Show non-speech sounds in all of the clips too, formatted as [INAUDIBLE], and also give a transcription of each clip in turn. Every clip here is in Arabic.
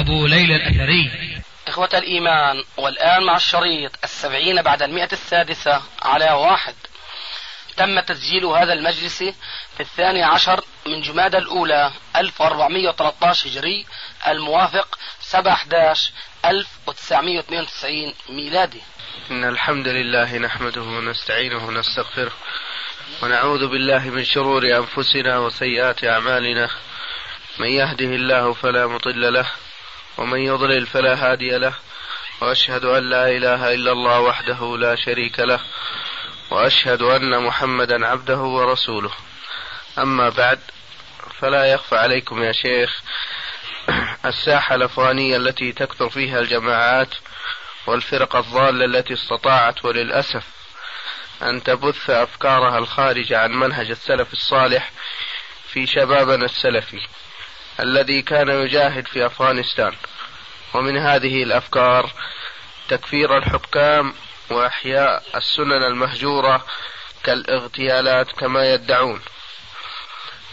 أبو ليلى الأثري. إخوة الإيمان والآن مع الشريط السبعين بعد المئة السادسة على واحد. تم تسجيل هذا المجلس في الثاني عشر من جماد الأولى 1413 هجري الموافق 7 11 1992 ميلادي. إن الحمد لله نحمده ونستعينه ونستغفره ونعوذ بالله من شرور أنفسنا وسيئات أعمالنا. من يهده الله فلا مضل له ومن يضلل فلا هادي له وأشهد أن لا إله إلا الله وحده لا شريك له وأشهد أن محمدا عبده ورسوله. أما بعد فلا يخفى عليكم يا شيخ الساحة الأفغانية التي تكثر فيها الجماعات والفرق الضالة التي استطاعت وللأسف أن تبث أفكارها الخارجه عن منهج السلف الصالح في شبابنا السلفي. الذي كان يجاهد في أفغانستان. ومن هذه الأفكار تكفير الحكام وإحياء السنن المهجورة كالاغتيالات كما يدعون.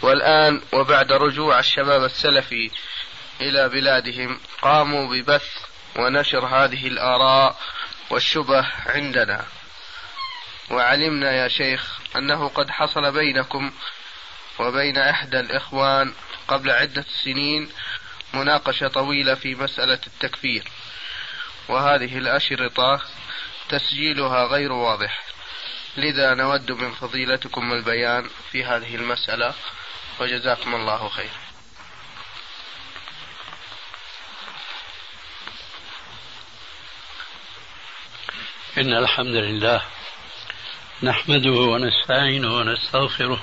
والآن وبعد رجوع الشباب السلفي إلى بلادهم قاموا ببث ونشر هذه الآراء والشبه عندنا. وعلمنا يا شيخ أنه قد حصل بينكم وبين إحدى الإخوان قبل عدة سنين مناقشة طويلة في مسألة التكفير. وهذه الأشرطة تسجيلها غير واضح. لذا نود من فضيلتكم البيان في هذه المسألة وجزاكم الله خير. إن الحمد لله نحمده ونستعينه ونستغفره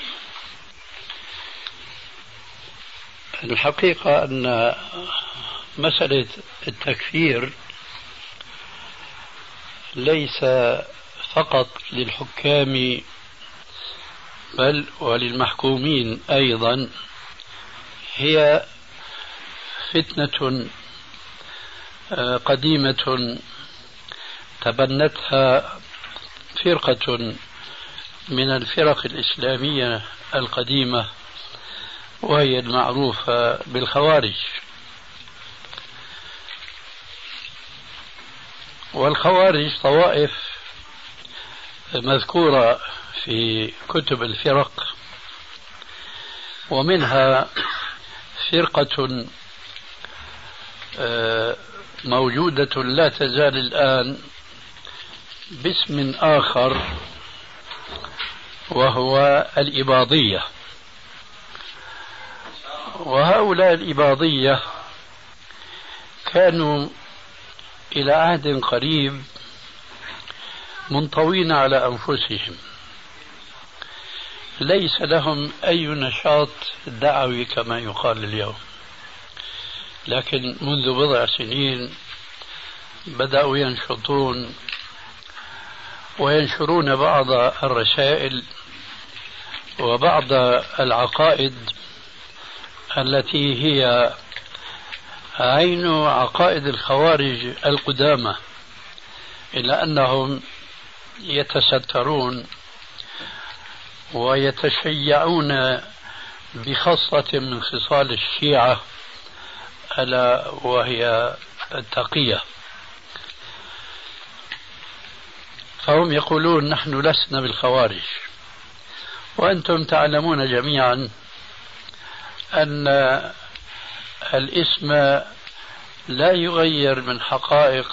الحقيقة أن مسألة التكفير ليس فقط للحكام بل وللمحكومين أيضا هي فتنة آه، قديمة تبنتها فرقة من الفرق الإسلامية القديمة. وهي المعروفة بالخوارج. والخوارج طوائف مذكورة في كتب الفرق ومنها فرقة آه، موجودة لا تزال الآن باسم آخر وهو الإباضية. وهؤلاء الإباضية كانوا إلى عهد قريب منطوين على أنفسهم. ليس لهم أي نشاط دعوي كما يقال اليوم. لكن منذ بضع سنين بدأوا ينشطون وينشرون بعض الرسائل وبعض العقائد التي هي عين عقائد الخوارج القدامى إلا أنهم يتسترون ويتشيعون بخصلة من خصال الشيعة ألا وهي التقية. فهم يقولون نحن لسنا بالخوارج وأنتم تعلمون جميعا أن الاسم لا يغير من حقائق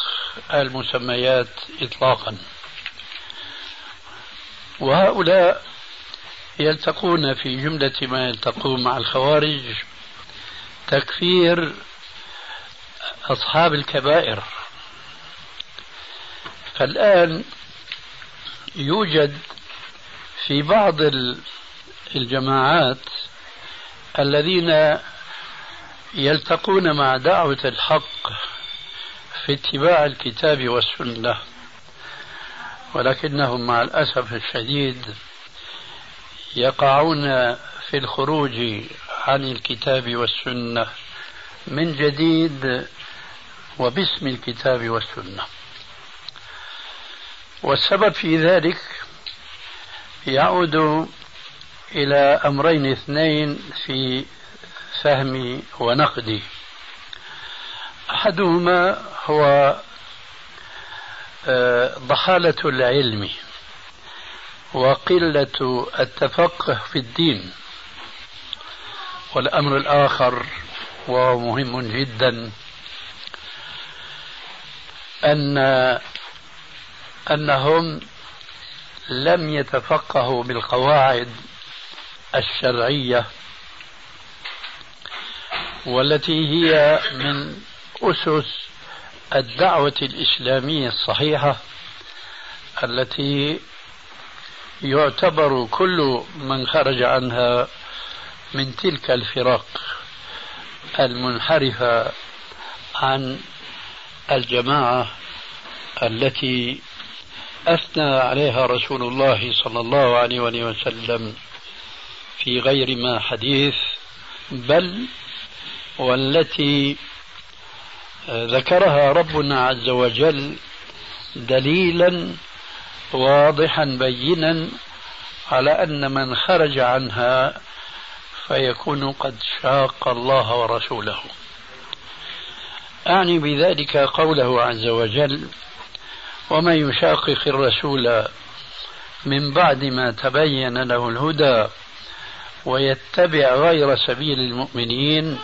المسميات إطلاقا. وهؤلاء يلتقون في جملة ما يلتقون مع الخوارج تكفير أصحاب الكبائر. فالآن يوجد في بعض الجماعات الذين يلتقون مع دعوة الحق في اتباع الكتاب والسنة ولكنهم مع الأسف الشديد يقعون في الخروج عن الكتاب والسنة من جديد وباسم الكتاب والسنة. والسبب في ذلك يعود إلى أمرين اثنين في فهمي ونقدي. أحدهما هو آه، ضحالة العلم وقلة التفقه في الدين. والأمر الآخر وهو مهم جدا أن أنهم لم يتفقهوا بالقواعد الشرعية والتي هي من أسس الدعوة الإسلامية الصحيحة التي يعتبر كل من خرج عنها من تلك الفرق المنحرفة عن الجماعة التي أثنى عليها رسول الله صلى الله عليه وسلم في غير ما حديث بل والتي ذكرها ربنا عز وجل دليلا واضحا بينا على أن من خرج عنها فيكون قد شاق الله ورسوله. أعني بذلك قوله عز وجل ومن يشاقق الرسول من بعد ما تبين له الهدى ويتبع غير سبيل المؤمنين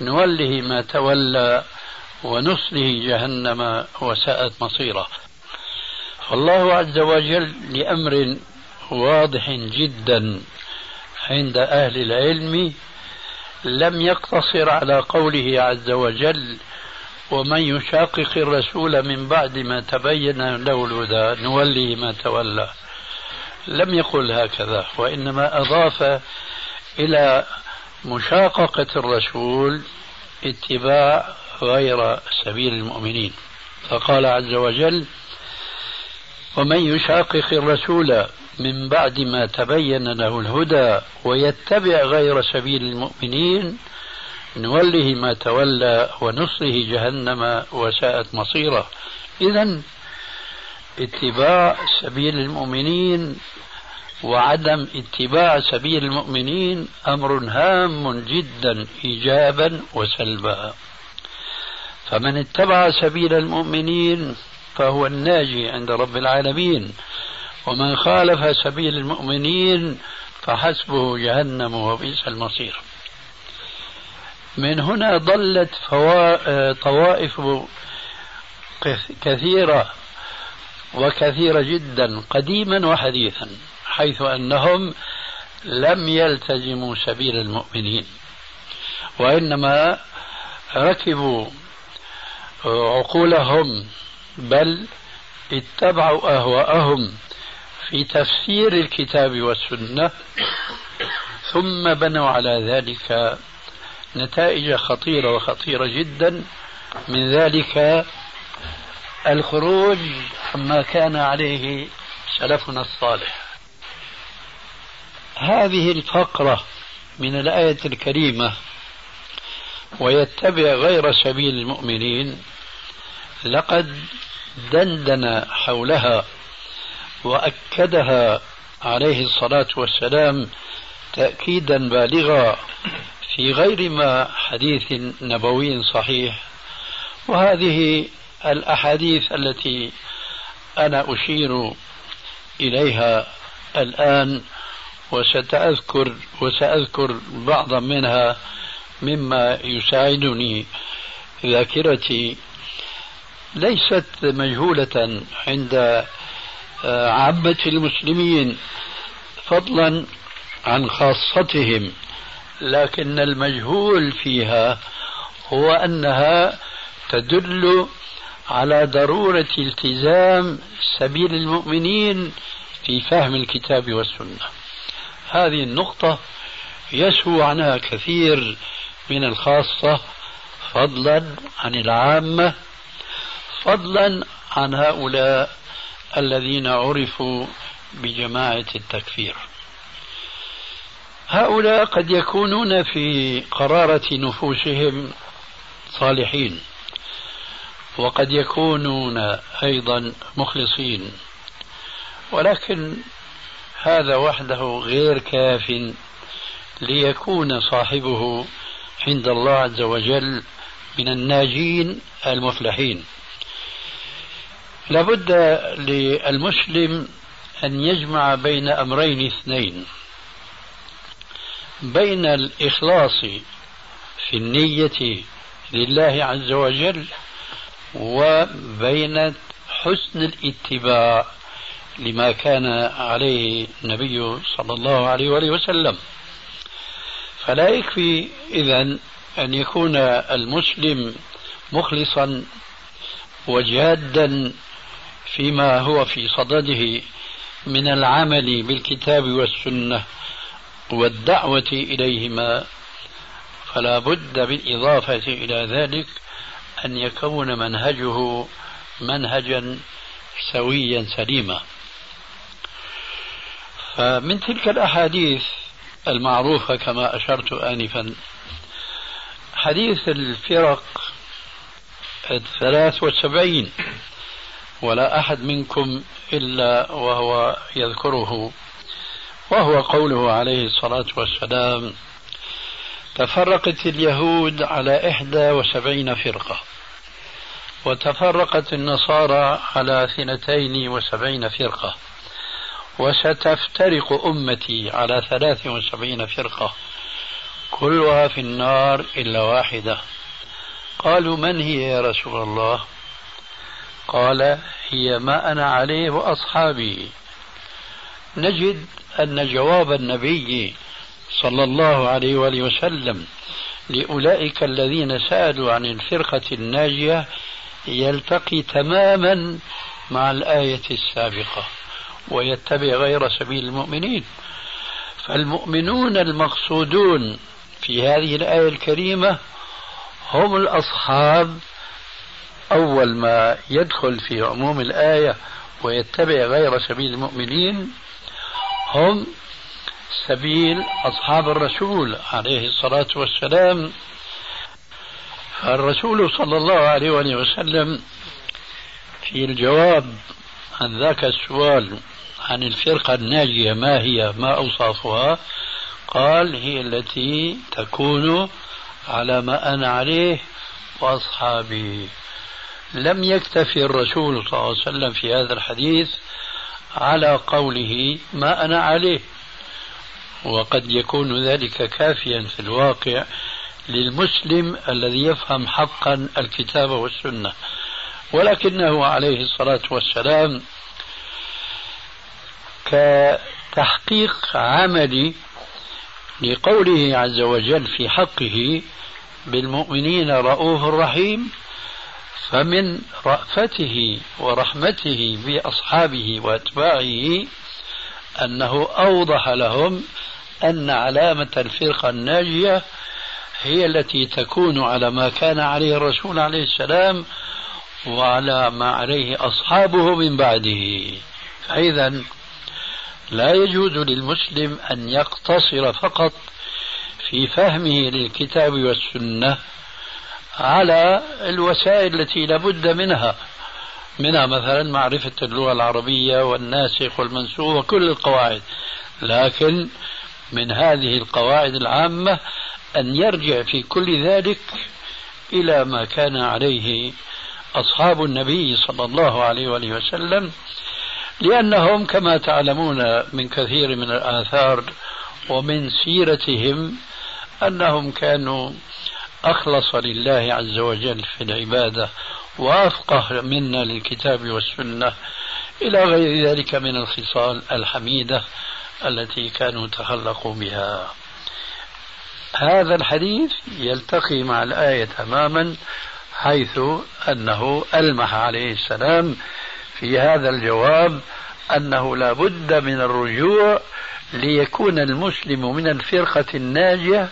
نوله ما تولى ونصله جهنم وساءت مصيره. فالله عز وجل لأمر واضح جدا عند أهل العلم لم يقتصر على قوله عز وجل ومن يشاقق الرسول من بعد ما تبين له الهدى نوله ما تولى. لم يقل هكذا وإنما أضاف إلى مشاققة الرسول اتباع غير سبيل المؤمنين. فقال عز وجل ومن يشاقق الرسول من بعد ما تبين له الهدى ويتبع غير سبيل المؤمنين نوله ما تولى ونصره جهنم وساءت مصيره. اذا اتباع سبيل المؤمنين وعدم اتباع سبيل المؤمنين أمر هام جدا ايجابا وسلبا. فمن اتبع سبيل المؤمنين فهو الناجي عند رب العالمين ومن خالف سبيل المؤمنين فحسبه جهنم وبئس المصير. من هنا ضلت طوائف كثيرة وكثيرة جدا قديما وحديثا حيث أنهم لم يلتزموا سبيل المؤمنين وإنما ركبوا عقولهم بل اتبعوا أهواءهم في تفسير الكتاب والسنة ثم بنوا على ذلك نتائج خطيرة وخطيرة جدا من ذلك الخروج عما كان عليه سلفنا الصالح. هذه الفقرة من الآية الكريمة ويتبع غير سبيل المؤمنين لقد دندن حولها وأكدها عليه الصلاة والسلام تاكيدا بالغا في غير ما حديث نبوي صحيح. وهذه الأحاديث التي أنا أشير إليها الآن وستذكر وسأذكر بعضا منها مما يساعدني ذاكرتي ليست مجهولة عند آه، عامة المسلمين فضلا عن خاصتهم لكن المجهول فيها هو أنها تدل على ضرورة التزام سبيل المؤمنين في فهم الكتاب والسنة. هذه النقطة يسهو عنها كثير من الخاصة فضلا عن العامة فضلا عن هؤلاء الذين عرفوا بجماعة التكفير. هؤلاء قد يكونون في قرارة نفوسهم صالحين. وقد يكونون أيضا مخلصين. ولكن هذا وحده غير كاف ليكون صاحبه عند الله عز وجل من الناجين المفلحين. لابد للمسلم أن يجمع بين أمرين اثنين. بين الإخلاص في النية لله عز وجل وبين حسن الاتباع لما كان عليه النبي صلى الله عليه وآله وسلم. فلا يكفي إذا أن يكون المسلم مخلصا وجادا فيما هو في صدده من العمل بالكتاب والسنة والدعوة إليهما. فلا بد بالإضافة إلى ذلك أن يكون منهجه منهجا سويا سليما. فمن تلك الأحاديث المعروفة كما أشرت آنفا حديث الفرق الثلاث والسبعين ولا أحد منكم إلا وهو يذكره وهو قوله عليه الصلاة والسلام تفرقت اليهود على إحدى وسبعين فرقة وتفرقت النصارى على اثنتين وسبعين فرقة وستفترق أمتي على ثلاث وسبعين فرقة كلها في النار إلا واحدة. قالوا من هي يا رسول الله؟ قال هي ما أنا عليه وأصحابي. نجد أن جواب النبي صلى الله عليه وآله وسلم لأولئك الذين سألوا عن الفرقة الناجية يلتقي تماما مع الآية السابقة ويتبع غير سبيل المؤمنين. فالمؤمنون المقصودون في هذه الآية الكريمة هم الأصحاب أول ما يدخل في عموم الآية ويتبع غير سبيل المؤمنين هم سبيل أصحاب الرسول عليه الصلاة والسلام. فالرسول صلى الله عليه وسلم في الجواب عن ذاك السؤال عن الفرقة الناجية ما هي؟ ما أوصافها؟ قال هي التي تكون على ما أنا عليه وأصحابي. لم يكتفي الرسول صلى الله عليه وسلم في هذا الحديث على قوله ما أنا عليه. وقد يكون ذلك كافيا في الواقع للمسلم الذي يفهم حقا الكتاب والسنة. ولكنه عليه الصلاة والسلام كتحقيق عملي لقوله عز وجل في حقه بالمؤمنين رؤوف رحيم فمن رأفته ورحمته بأصحابه وأتباعه أنه أوضح لهم أن علامة الفرقة الناجية هي التي تكون على ما كان عليه الرسول عليه السلام وعلى ما عليه أصحابه من بعده. فإذا لا يجوز للمسلم أن يقتصر فقط في فهمه للكتاب والسنة على الوسائل التي لابد منها. منها مثلا معرفة اللغة العربية والناسخ والمنسوخ وكل القواعد. لكن من هذه القواعد العامة أن يرجع في كل ذلك إلى ما كان عليه أصحاب النبي صلى الله عليه وآله وسلم لأنهم كما تعلمون من كثير من الآثار ومن سيرتهم أنهم كانوا أخلص لله عز وجل في العبادة وأفقه منا للكتاب والسنة إلى غير ذلك من الخصال الحميدة التي كانوا تخلقوا بها. هذا الحديث يلتقي مع الآية تماما حيث أنه ألمح عليه السلام في هذا الجواب أنه لا بد من الرجوع ليكون المسلم من الفرقة الناجية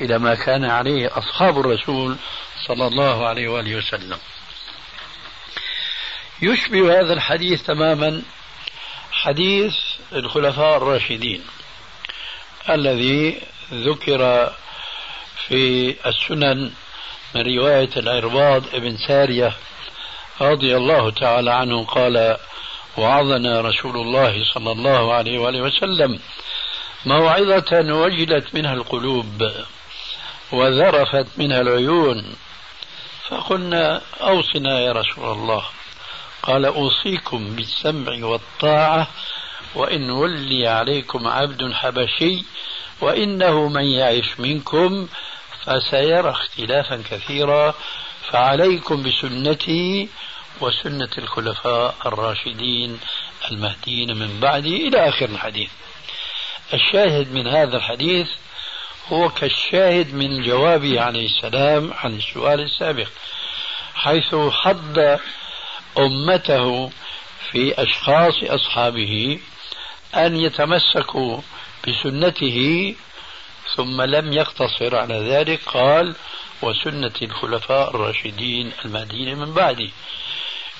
إلى ما كان عليه أصحاب الرسول صلى الله عليه وآله وسلم. يشبه هذا الحديث تماما حديث الخلفاء الراشدين الذي ذكر في السنن من رواية العرباض بن سارية رضي الله تعالى عنه قال وعظنا رسول الله صلى الله عليه وآله وسلم موعظة وجلت منها القلوب وذرفت منها العيون فقلنا أوصنا يا رسول الله قال أوصيكم بالسمع والطاعة وإن ولي عليكم عبد حبشي وإنه من يعش منكم فسيرى اختلافا كثيرا فعليكم بسنتي وسنة الخلفاء الراشدين المهديين من بعدي إلى آخر الحديث. الشاهد من هذا الحديث هو كالشاهد من جوابه عليه السلام عن السؤال السابق حيث حض أمته في أشخاص أصحابه أن يتمسكوا بسنته ثم لم يقتصر على ذلك قال وسنة الخلفاء الراشدين المهديين من بعدي.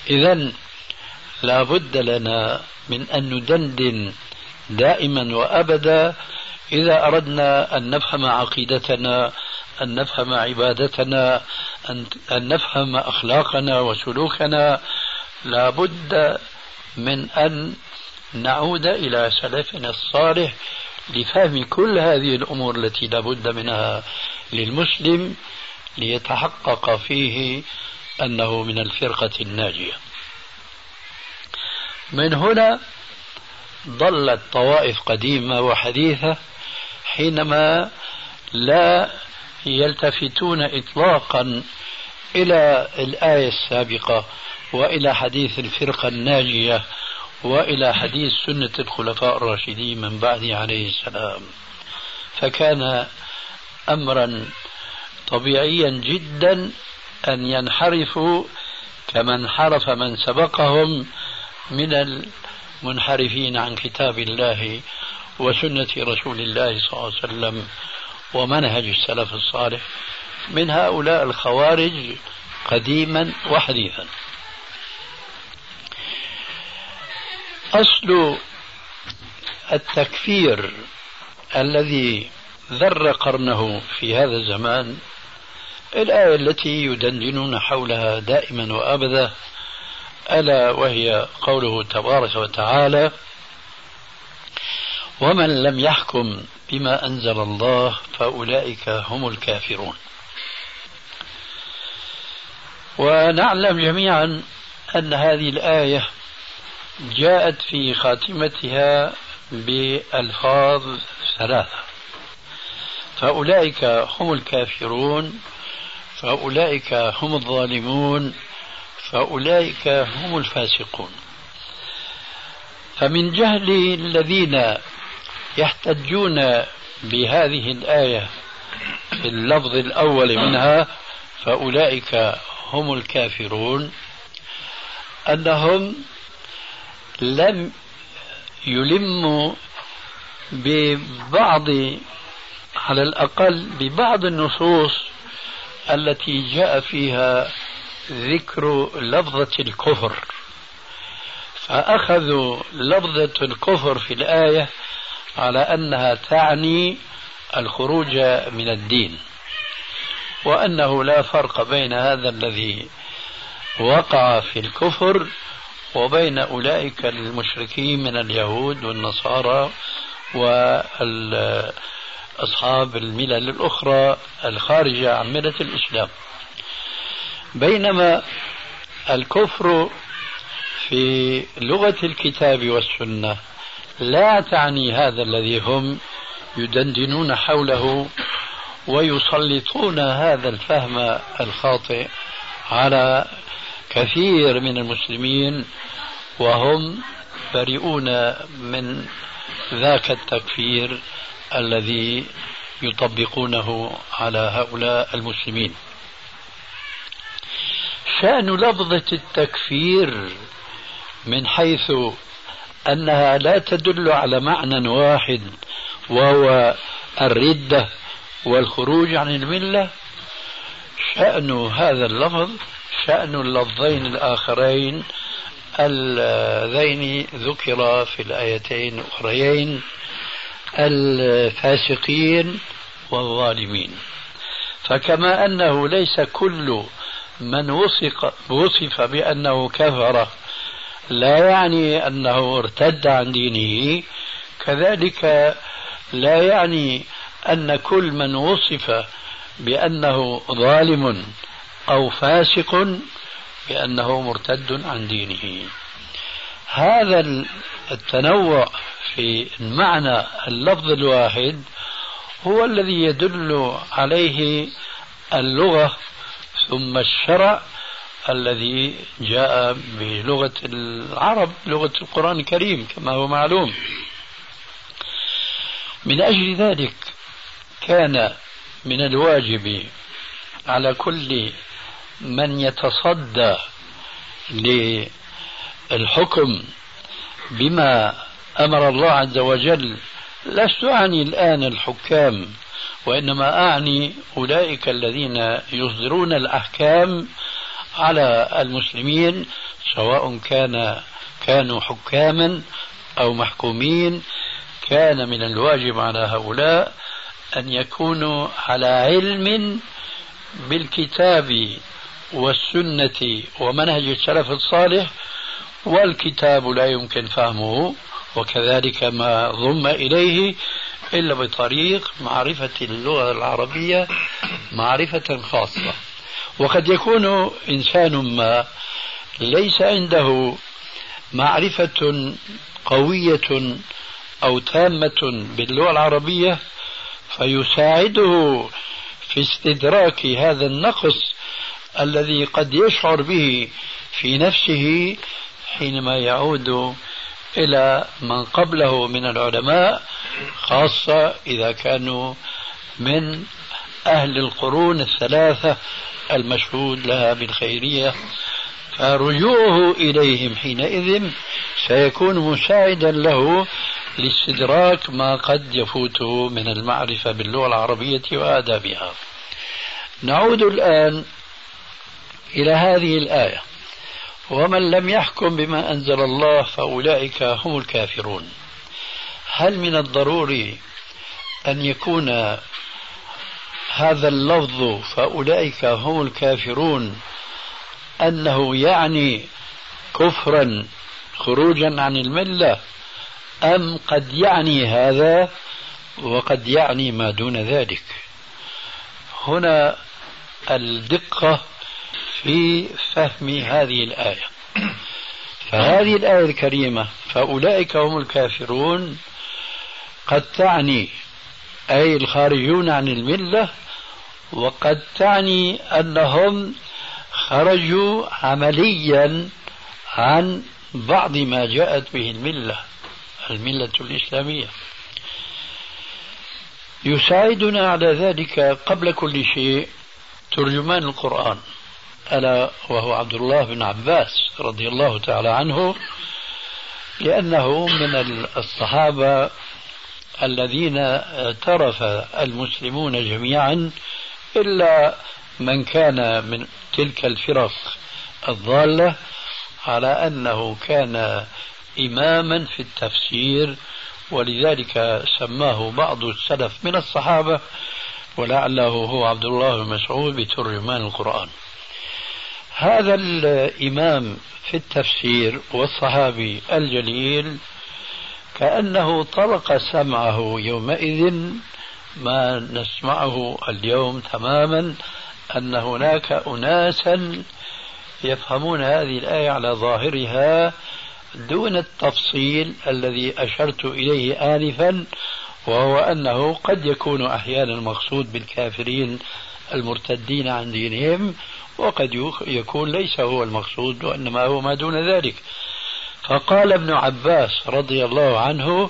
إذا لا بد لنا من أن ندندن دائما وأبدا إذا أردنا أن نفهم عقيدتنا أن نفهم عبادتنا أن, أن نفهم أخلاقنا وسلوكنا لا بد من أن نعود إلى سلفنا الصالح لفهم كل هذه الأمور التي لا بد منها للمسلم ليتحقق فيه أنه من الفرقة الناجية. من هنا ضلت طوائف قديمة وحديثة حينما لا يلتفتون إطلاقا إلى الآية السابقة. وإلى حديث الفرقة الناجية وإلى حديث سنة الخلفاء الراشدين من بعده عليه السلام. فكان أمرا طبيعيا جدا أن ينحرفوا كما انحرف من سبقهم من المنحرفين عن كتاب الله وسنة رسول الله صلى الله عليه وسلم ومنهج السلف الصالح. من هؤلاء الخوارج قديما وحديثا. أصل التكفير الذي ذر قرنه في هذا الزمان الآية التي يدندنون حولها دائما وأبدا ألا وهي قوله تبارك وتعالى ومن لم يحكم بما أنزل الله فأولئك هم الكافرون. ونعلم جميعا أن هذه الآية جاءت في خاتمتها بألفاظ ثلاثة. فأولئك هم الكافرون فأولئك هم الظالمون فأولئك هم الفاسقون. فمن جهل الذين يحتجون بهذه الآية في اللفظ الأول منها فأولئك هم الكافرون أنهم لم يلموا ببعض على الأقل ببعض النصوص التي جاء فيها ذكر لفظة الكفر. فأخذوا لفظة الكفر في الآية على أنها تعني الخروج من الدين وأنه لا فرق بين هذا الذي وقع في الكفر وبين أولئك المشركين من اليهود والنصارى وأصحاب الملل الأخرى الخارجة عن ملة الإسلام. بينما الكفر في لغة الكتاب والسنة لا تعني هذا الذي هم يدندنون حوله ويسلطون هذا الفهم الخاطئ على كثير من المسلمين وهم بريئون من ذاك التكفير الذي يطبقونه على هؤلاء المسلمين. شأن لفظة التكفير من حيث أنها لا تدل على معنى واحد وهو الردة والخروج عن الملة شأن هذا اللفظ شأن اللفظين الآخرين اللذين ذكرا في الآيتين الأخريين الفاسقين والظالمين. فكما أنه ليس كل من وصف, وصف بأنه كفر لا يعني أنه ارتد عن دينه كذلك لا يعني أن كل من وصف بأنه ظالم أو فاسق بأنه مرتد عن دينه. هذا التنوع في معنى اللفظ الواحد هو الذي يدل عليه اللغة ثم الشرع الذي جاء بلغة العرب لغة القرآن الكريم كما هو معلوم. من أجل ذلك كان من الواجب على كل من يتصدى للحكم بما أمر الله عز وجل لست أعني الآن الحكام وإنما أعني أولئك الذين يصدرون الأحكام على المسلمين سواء كان كانوا حكاما أو محكومين. كان من الواجب على هؤلاء أن يكونوا على علم بالكتاب والسنة ومنهج السلف الصالح والكتاب لا يمكن فهمه وكذلك ما ضم إليه إلا بطريق معرفة اللغة العربية معرفة خاصة. وقد يكون إنسان ما ليس عنده معرفة قوية أو تامة باللغة العربية فيساعده في استدراك هذا النقص الذي قد يشعر به في نفسه حينما يعود إلى من قبله من العلماء خاصة إذا كانوا من أهل القرون الثلاثة المشهود لها بالخيرية. فرجوعه إليهم حينئذ سيكون مساعدا له لاستدراك ما قد يفوته من المعرفة باللغة العربية وآدابها. نعود الآن إلى هذه الآية. ومن لم يحكم بما أنزل الله فأولئك هم الكافرون. هل من الضروري أن يكون هذا اللفظ فأولئك هم الكافرون أنه يعني كفرا خروجا عن الملة أم قد يعني هذا وقد يعني ما دون ذلك؟ هنا الدقة في فهم هذه الآية. فهذه الآية الكريمة فأولئك هم الكافرون قد تعني أي الخارجون عن الملة وقد تعني أنهم خرجوا عمليا عن بعض ما جاءت به الملة الملة الإسلامية. يساعدنا على ذلك قبل كل شيء ترجمان القرآن. ألا وهو عبد الله بن عباس رضي الله تعالى عنه لأنه من الصحابة الذين اعترف المسلمون جميعا إلا من كان من تلك الفرق الضالة على أنه كان إماما في التفسير ولذلك سماه بعض السلف من الصحابة ولعله هو عبد الله بن مسعود بترجمان القرآن. هذا الإمام في التفسير والصحابي الجليل كأنه طلق سمعه يومئذ ما نسمعه اليوم تماما أن هناك أناسا يفهمون هذه الآية على ظاهرها دون التفصيل الذي أشرت إليه آنفا وهو أنه قد يكون أحيانا المقصود بالكافرين المرتدين عن دينهم وقد يكون ليس هو المقصود وإنما هو ما دون ذلك. فقال ابن عباس رضي الله عنه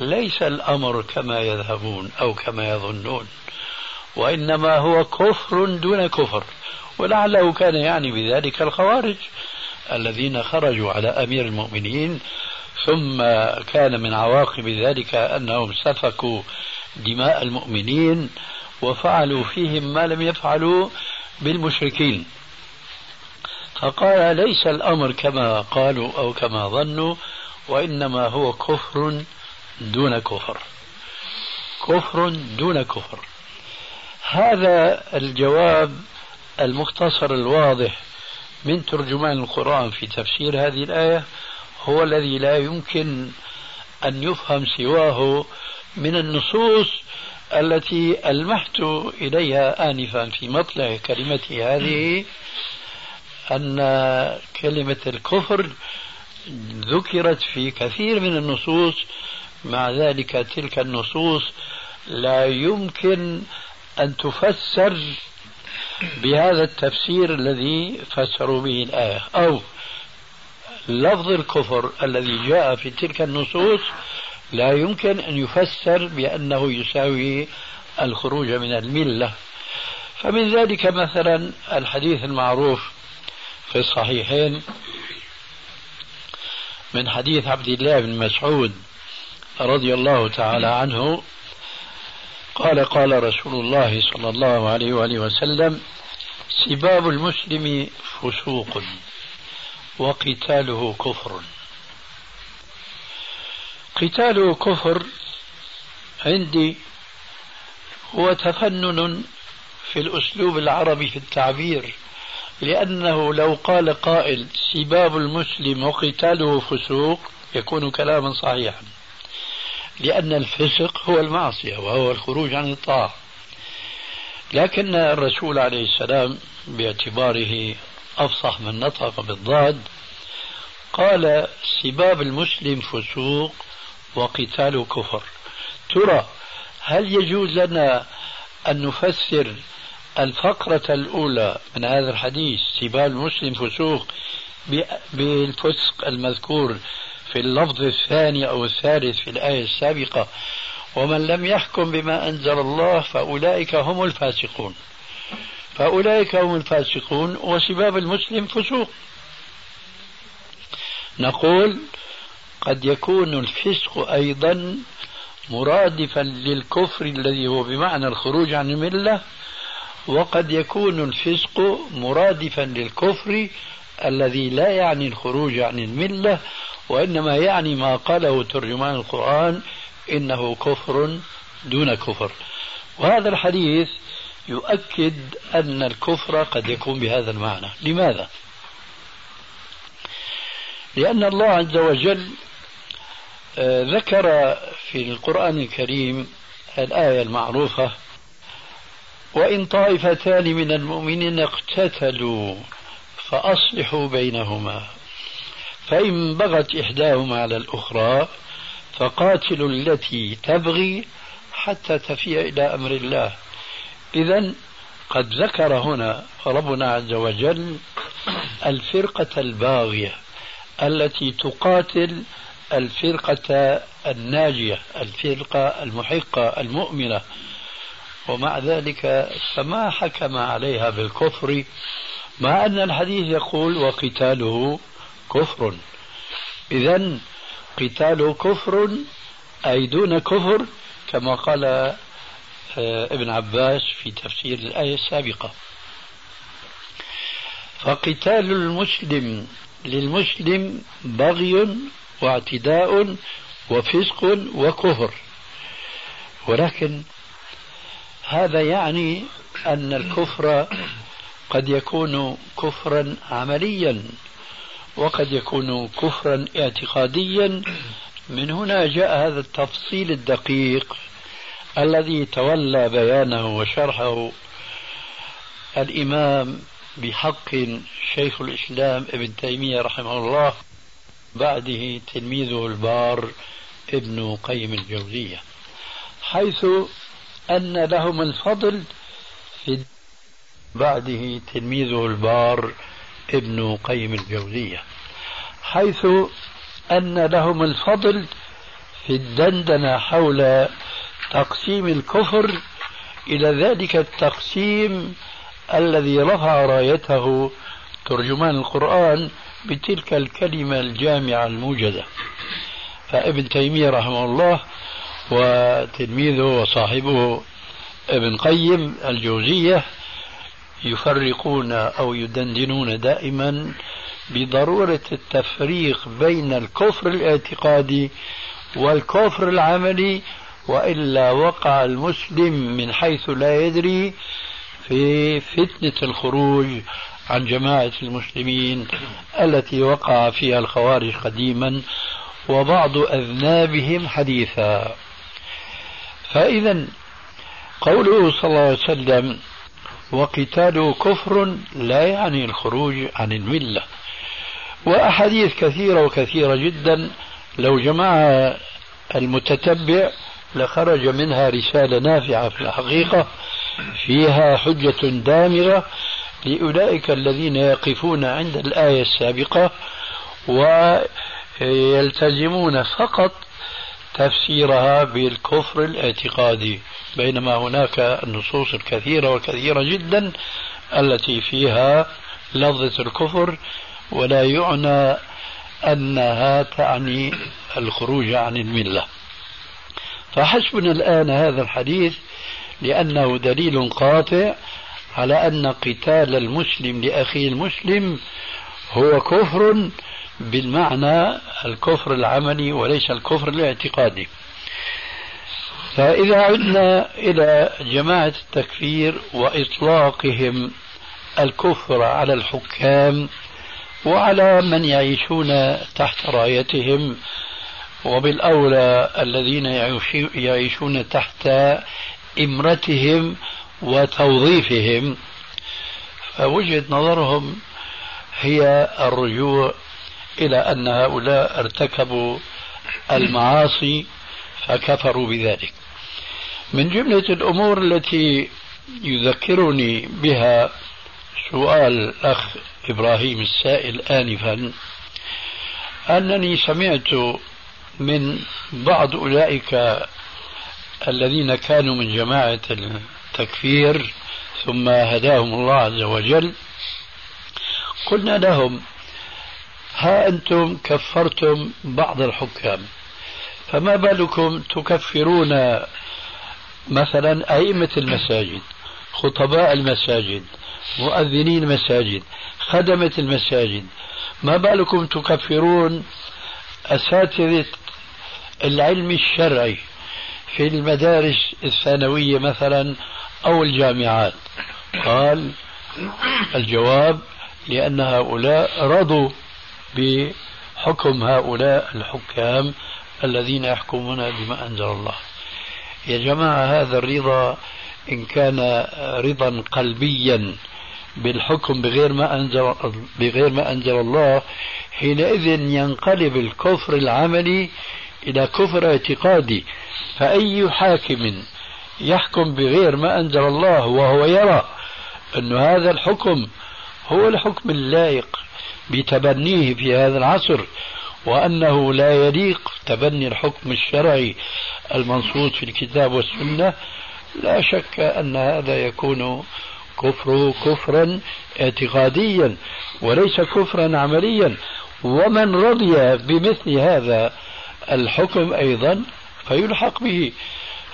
ليس الأمر كما يذهبون أو كما يظنون وإنما هو كفر دون كفر ولعله كان يعني بذلك الخوارج الذين خرجوا على أمير المؤمنين ثم كان من عواقب ذلك أنهم سفكوا دماء المؤمنين وفعلوا فيهم ما لم يفعلوا بالمشركين. فقال ليس الأمر كما قالوا أو كما ظنوا وإنما هو كفر دون كفر. كفر دون كفر. هذا الجواب المختصر الواضح من ترجمان القرآن في تفسير هذه الآية هو الذي لا يمكن أن يفهم سواه من النصوص التي ألمحت إليها آنفا في مطلع كلمتي هذه أن كلمة الكفر ذكرت في كثير من النصوص مع ذلك تلك النصوص لا يمكن أن تفسر بهذا التفسير الذي فسروا به الآية. أو لفظ الكفر الذي جاء في تلك النصوص لا يمكن أن يفسر بأنه يساوي الخروج من الملة. فمن ذلك مثلا الحديث المعروف في الصحيحين من حديث عبد الله بن مسعود رضي الله تعالى عنه قال قال رسول الله صلى الله عليه وآله وسلم سباب المسلم فسوق وقتاله كفر. قتاله كفر عندي هو تفنن في الأسلوب العربي في التعبير لأنه لو قال قائل سباب المسلم وقتاله فسوق يكون كلاما صحيحا لأن الفسق هو المعصية وهو الخروج عن الطاعة. لكن الرسول عليه السلام باعتباره أفصح من نطق بالضاد قال سباب المسلم فسوق وقتال كفر. ترى هل يجوز لنا أن نفسر الفقرة الأولى من هذا الحديث سباب المسلم فسوق بالفسق المذكور في اللفظ الثاني أو الثالث في الآية السابقة؟ ومن لم يحكم بما أنزل الله فأولئك هم الفاسقون. فأولئك هم الفاسقون وسباب المسلم فسوق نقول قد يكون الفسق أيضا مرادفا للكفر الذي هو بمعنى الخروج عن الملة وقد يكون الفسق مرادفا للكفر الذي لا يعني الخروج عن الملة وإنما يعني ما قاله ترجمان القرآن إنه كفر دون كفر وهذا الحديث يؤكد أن الكفر قد يكون بهذا المعنى لماذا؟ لأن الله عز وجل ذكر في القرآن الكريم الآية المعروفة وإن طائفتان من المؤمنين اقتتلوا فأصلحوا بينهما فإن بغت إحداهما على الأخرى فقاتلوا التي تبغي حتى تفيء إلى أمر الله. إذا قد ذكر هنا ربنا عز وجل الفرقة الباغية التي تقاتل الفرقة الناجية الفرقة المحقة المؤمنة. ومع ذلك فما حكم عليها بالكفر مع أن الحديث يقول وقتاله كفر. إذا قتاله كفر أي دون كفر كما قال آه، ابن عباس في تفسير الآية السابقة. فقتال المسلم للمسلم بغي واعتداء وفسق وكفر. ولكن هذا يعني أن الكفر قد يكون كفرا عمليا وقد يكون كفرا اعتقاديا. من هنا جاء هذا التفصيل الدقيق الذي تولى بيانه وشرحه الإمام بحق شيخ الإسلام ابن تيمية رحمه الله. بعده تلميذه البار ابن قيم الجوزية حيث أن لهم الفضل في بعده تلميذه البار ابن قيم الجوزية حيث أن لهم الفضل في الدندنة حول تقسيم الكفر إلى ذلك التقسيم الذي رفع رأيته ترجمان القرآن بتلك الكلمة الجامعة الموجدة فابن تيمية رحمه الله وتلميذه وصاحبه ابن قيم الجوزية يفرقون أو يدندنون دائما بضرورة التفريق بين الكفر الاعتقادي والكفر العملي وإلا وقع المسلم من حيث لا يدري في فتنة الخروج عن جماعة المسلمين التي وقع فيها الخوارج قديما وبعض أذنابهم حديثا. فاذا قوله صلى الله عليه وسلم وقتاله كفر لا يعني الخروج عن الملة. وأحاديث كثيرة وكثيرة جدا لو جمعها المتتبع لخرج منها رسالة نافعة في الحقيقة فيها حجة دامغة لأولئك الذين يقفون عند الآية السابقة ويلتزمون فقط تفسيرها بالكفر الاعتقادي بينما هناك النصوص الكثيرة والكثيرة جدا التي فيها لفظة الكفر ولا يعنى أنها تعني الخروج عن الملة. فحسبنا الآن هذا الحديث لأنه دليل قاطع على أن قتال المسلم لأخيه المسلم هو كفر بالمعنى الكفر العملي وليس الكفر الاعتقادي. فإذا عدنا إلى جماعة التكفير وإطلاقهم الكفر على الحكام وعلى من يعيشون تحت رايتهم وبالأولى الذين يعيشون تحت إمرتهم وتوظيفهم. فوجهة نظرهم هي الرجوع إلى أن هؤلاء ارتكبوا المعاصي فكفروا بذلك. من جملة الأمور التي يذكرني بها سؤال الأخ إبراهيم السائل آنفا أنني سمعت من بعض أولئك الذين كانوا من جماعة التكفير ثم هداهم الله عز وجل. قلنا لهم ها أنتم كفرتم بعض الحكام فما بالكم تكفرون مثلا أئمة المساجد خطباء المساجد مؤذنين المساجد خدمة المساجد؟ ما بالكم تكفرون أساتذة العلم الشرعي في المدارس الثانوية مثلا أو الجامعات. قال الجواب لأن هؤلاء رضوا بحكم هؤلاء الحكام الذين يحكمون بما أنزل الله. يا جماعة هذا الرضا إن كان رضا قلبيا بالحكم بغير ما أنزل بغير ما أنزل الله حينئذ ينقلب الكفر العملي إلى كفر اعتقادي. فأي حاكم يحكم بغير ما أنزل الله وهو يرى أن هذا الحكم هو الحكم اللائق بتبنيه في هذا العصر وأنه لا يليق تبني الحكم الشرعي المنصوص في الكتاب والسنة. لا شك أن هذا يكون كفره كفرا اعتقاديا وليس كفرا عمليا. ومن رضي بمثل هذا الحكم أيضا فيلحق به.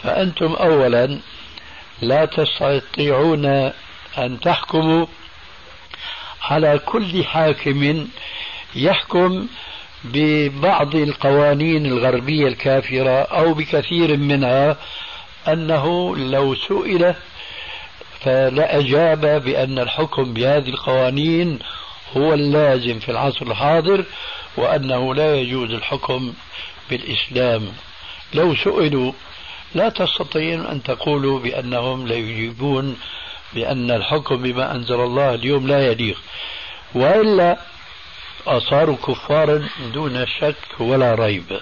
فأنتم أولا لا تستطيعون أن تحكموا على كل حاكم يحكم ببعض القوانين الغربية الكافرة أو بكثير منها أنه لو سئل فلأجاب بأن الحكم بهذه القوانين هو اللازم في العصر الحاضر وأنه لا يجوز الحكم بالإسلام. لو سئلوا لا تستطيعون أن تقولوا بأنهم لا يجيبون بأن الحكم بما أنزل الله اليوم لا يليق. وإلا أصاروا كفارا دون شك ولا ريب.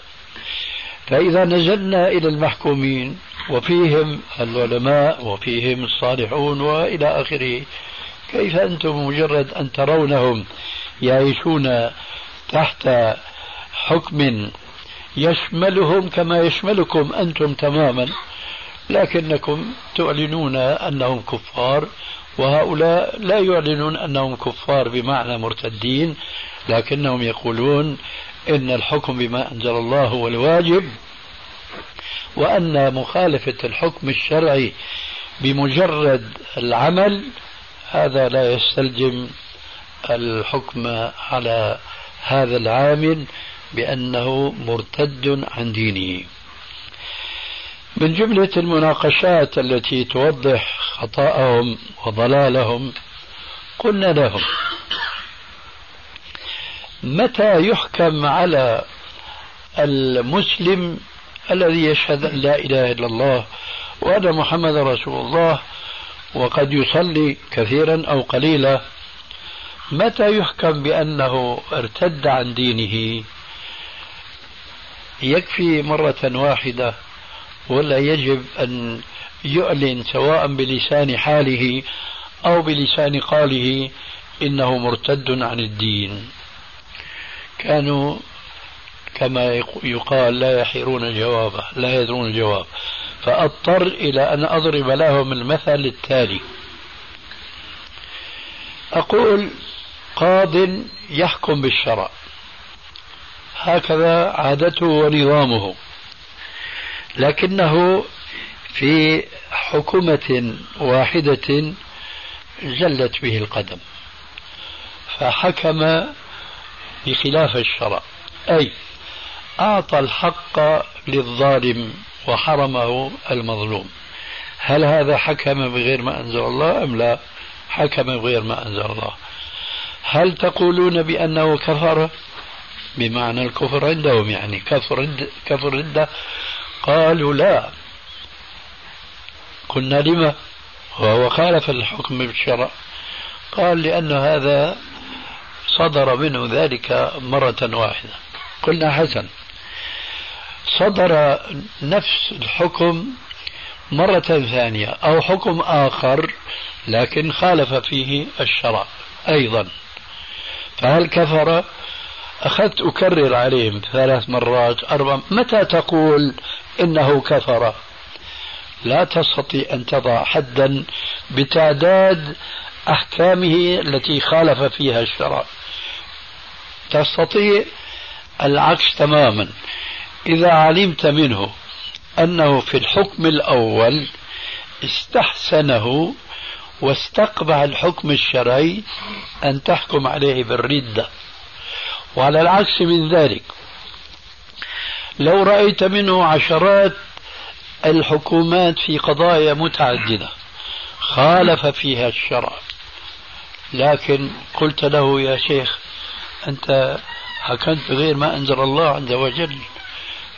فإذا نزلنا إلى المحكومين وفيهم العلماء وفيهم الصالحون وإلى آخره كيف أنتم مجرد أن ترونهم يعيشون تحت حكم يشملهم كما يشملكم أنتم تماما لكنكم تعلنون أنهم كفار وهؤلاء لا يعلنون أنهم كفار بمعنى مرتدين لكنهم يقولون إن الحكم بما أنزل الله هو الواجب وأن مخالفة الحكم الشرعي بمجرد العمل هذا لا يستلزم الحكم على هذا العامل. بأنه مرتد عن دينه. من جملة المناقشات التي توضح خطأهم وضلالهم قلنا لهم متى يحكم على المسلم الذي يشهد أن لا إله إلا الله وأن محمد رسول الله وقد يصلي كثيرا أو قليلا؟ متى يحكم بأنه ارتد عن دينه؟ يكفي مرة واحدة ولا يجب أن يعلن سواء بلسان حاله أو بلسان قاله إنه مرتد عن الدين. كانوا كما يقال لا يحيرون جوابه لا يدرون الجواب. فأضطر إلى أن أضرب لهم المثل التالي. أقول قاض يحكم بالشرع. هكذا عادته ونظامه. لكنه في حكومة واحدة زلت به القدم فحكم بخلاف الشرع. أي أعطى الحق للظالم وحرمه المظلوم. هل هذا حكم بغير ما أنزل الله أم لا؟ حكم بغير ما أنزل الله. هل تقولون بأنه كفر؟ بمعنى الكفر عندهم يعني كفر كفر ردة قالوا لا. قلنا لما؟ وهو خالف الحكم بالشرع قال لأن هذا صدر منه ذلك مرة واحدة. قلنا حسن. صدر نفس الحكم مرة ثانية أو حكم آخر لكن خالف فيه الشرع أيضا. فهل كفر؟ أخذت أكرر عليهم ثلاث مرات أربع متى تقول إنه كفر؟ لا تستطيع أن تضع حدا بتعداد أحكامه التي خالف فيها الشرع. تستطيع العكس تماما. إذا علمت منه أنه في الحكم الأول استحسنه واستقبح الحكم الشرعي أن تحكم عليه بالردة. وعلى العكس من ذلك. لو رأيت منه عشرات الحكومات في قضايا متعددة خالف فيها الشرع لكن قلت له يا شيخ أنت حكمت بغير ما أنزل الله عز وجل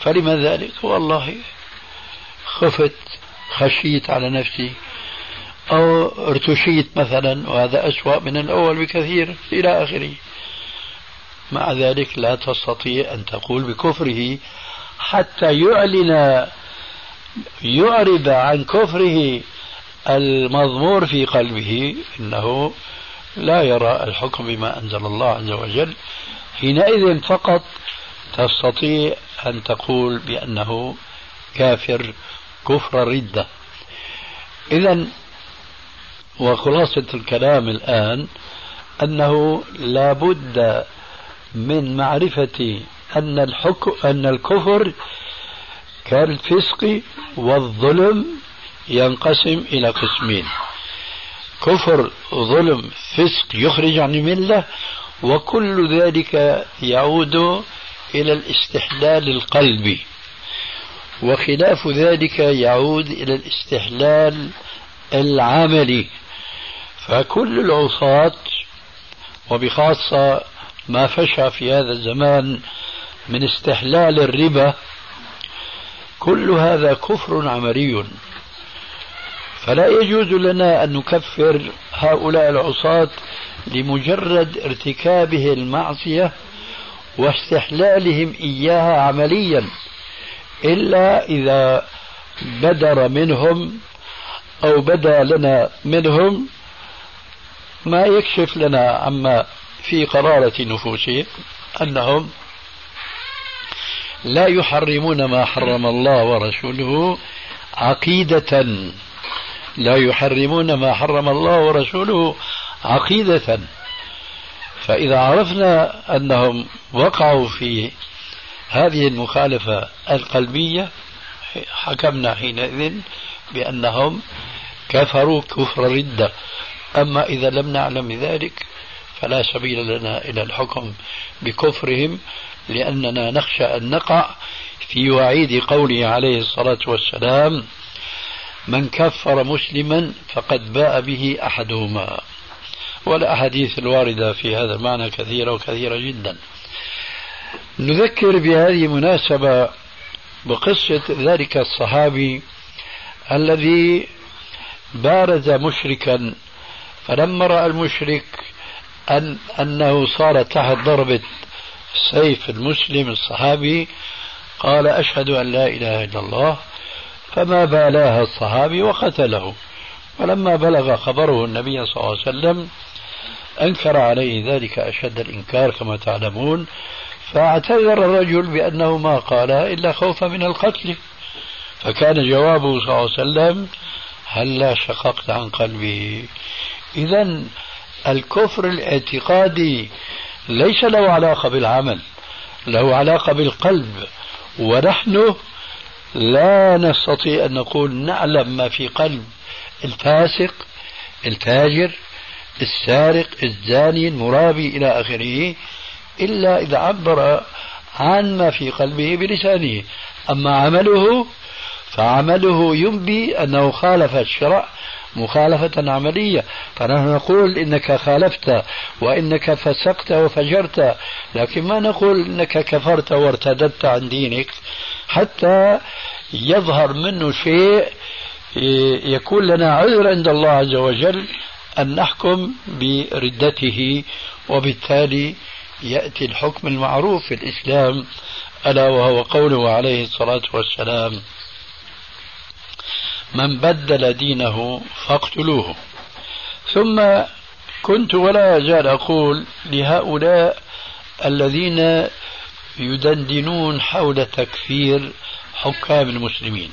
فلما ذلك؟ والله خفت خشيت على نفسي أو ارتشيت مثلا وهذا أسوأ من الأول بكثير إلى آخره. مع ذلك لا تستطيع أن تقول بكفره حتى يعلن يعرب عن كفره المضمور في قلبه إنه لا يرى الحكم بما أنزل الله عز وجل. حينئذ فقط تستطيع أن تقول بأنه كافر كفر ردة. اذا وخلاصة الكلام الآن أنه لا بد من معرفة أن الحكم أن الكفر كالفسق والظلم ينقسم إلى قسمين. كفر ظلم فسق يخرج عن الملة وكل ذلك يعود إلى الاستحلال القلبي. وخلاف ذلك يعود إلى الاستحلال العملي. فكل العصاة وبخاصة ما فشى في هذا الزمان من استحلال الربا كل هذا كفر عملي فلا يجوز لنا أن نكفر هؤلاء العصاة لمجرد ارتكابه المعصية واستحلالهم إياها عمليا إلا إذا بدر منهم أو بدا لنا منهم ما يكشف لنا عما في قرارة نفوسهم أنهم لا يحرمون ما حرم الله ورسوله عقيدة. لا يحرمون ما حرم الله ورسوله عقيدة. فإذا عرفنا أنهم وقعوا في هذه المخالفة القلبية حكمنا حينئذ بأنهم كفروا كفر ردة أما إذا لم نعلم ذلك فلا سبيل لنا إلى الحكم بكفرهم لأننا نخشى أن نقع في وعيد قوله عليه الصلاة والسلام من كفر مسلما فقد باء به أحدهما والأحاديث الواردة في هذا المعنى كثيرة وكثيرة جدا. نذكر بهذه المناسبة بقصة ذلك الصحابي الذي بارز مشركا فلما رأى المشرك أن أنه صار تحت ضربة سيف المسلم الصحابي. قال أشهد أن لا إله إلا الله. فما بالاها الصحابي وقتله. ولما بلغ خبره النبي صلى الله عليه وسلم أنكر عليه ذلك أشد الإنكار كما تعلمون. فاعتذر الرجل بأنه ما قال إلا خوفا من القتل. فكان جوابه صلى الله عليه وسلم هلا شققت عن قلبه إذا الكفر الاعتقادي ليس له علاقة بالعمل له علاقة بالقلب ونحن لا نستطيع أن نقول نعلم ما في قلب الفاسق الفاجر السارق الزاني المرابي إلى آخره إلا إذا عبر عن ما في قلبه بلسانه. أما عمله فعمله ينبي أنه خالف الشرع مخالفة عملية. فنحن نقول إنك خالفت وإنك فسقت وفجرت لكن ما نقول إنك كفرت وارتدت عن دينك؟ حتى يظهر منه شيء يكون لنا عذر عند الله عز وجل أن نحكم بردته وبالتالي يأتي الحكم المعروف في الإسلام ألا وهو قوله عليه الصلاة والسلام. من بدل دينه فاقتلوه. ثم كنت ولا أزال أقول لهؤلاء الذين يدندنون حول تكفير حكام المسلمين.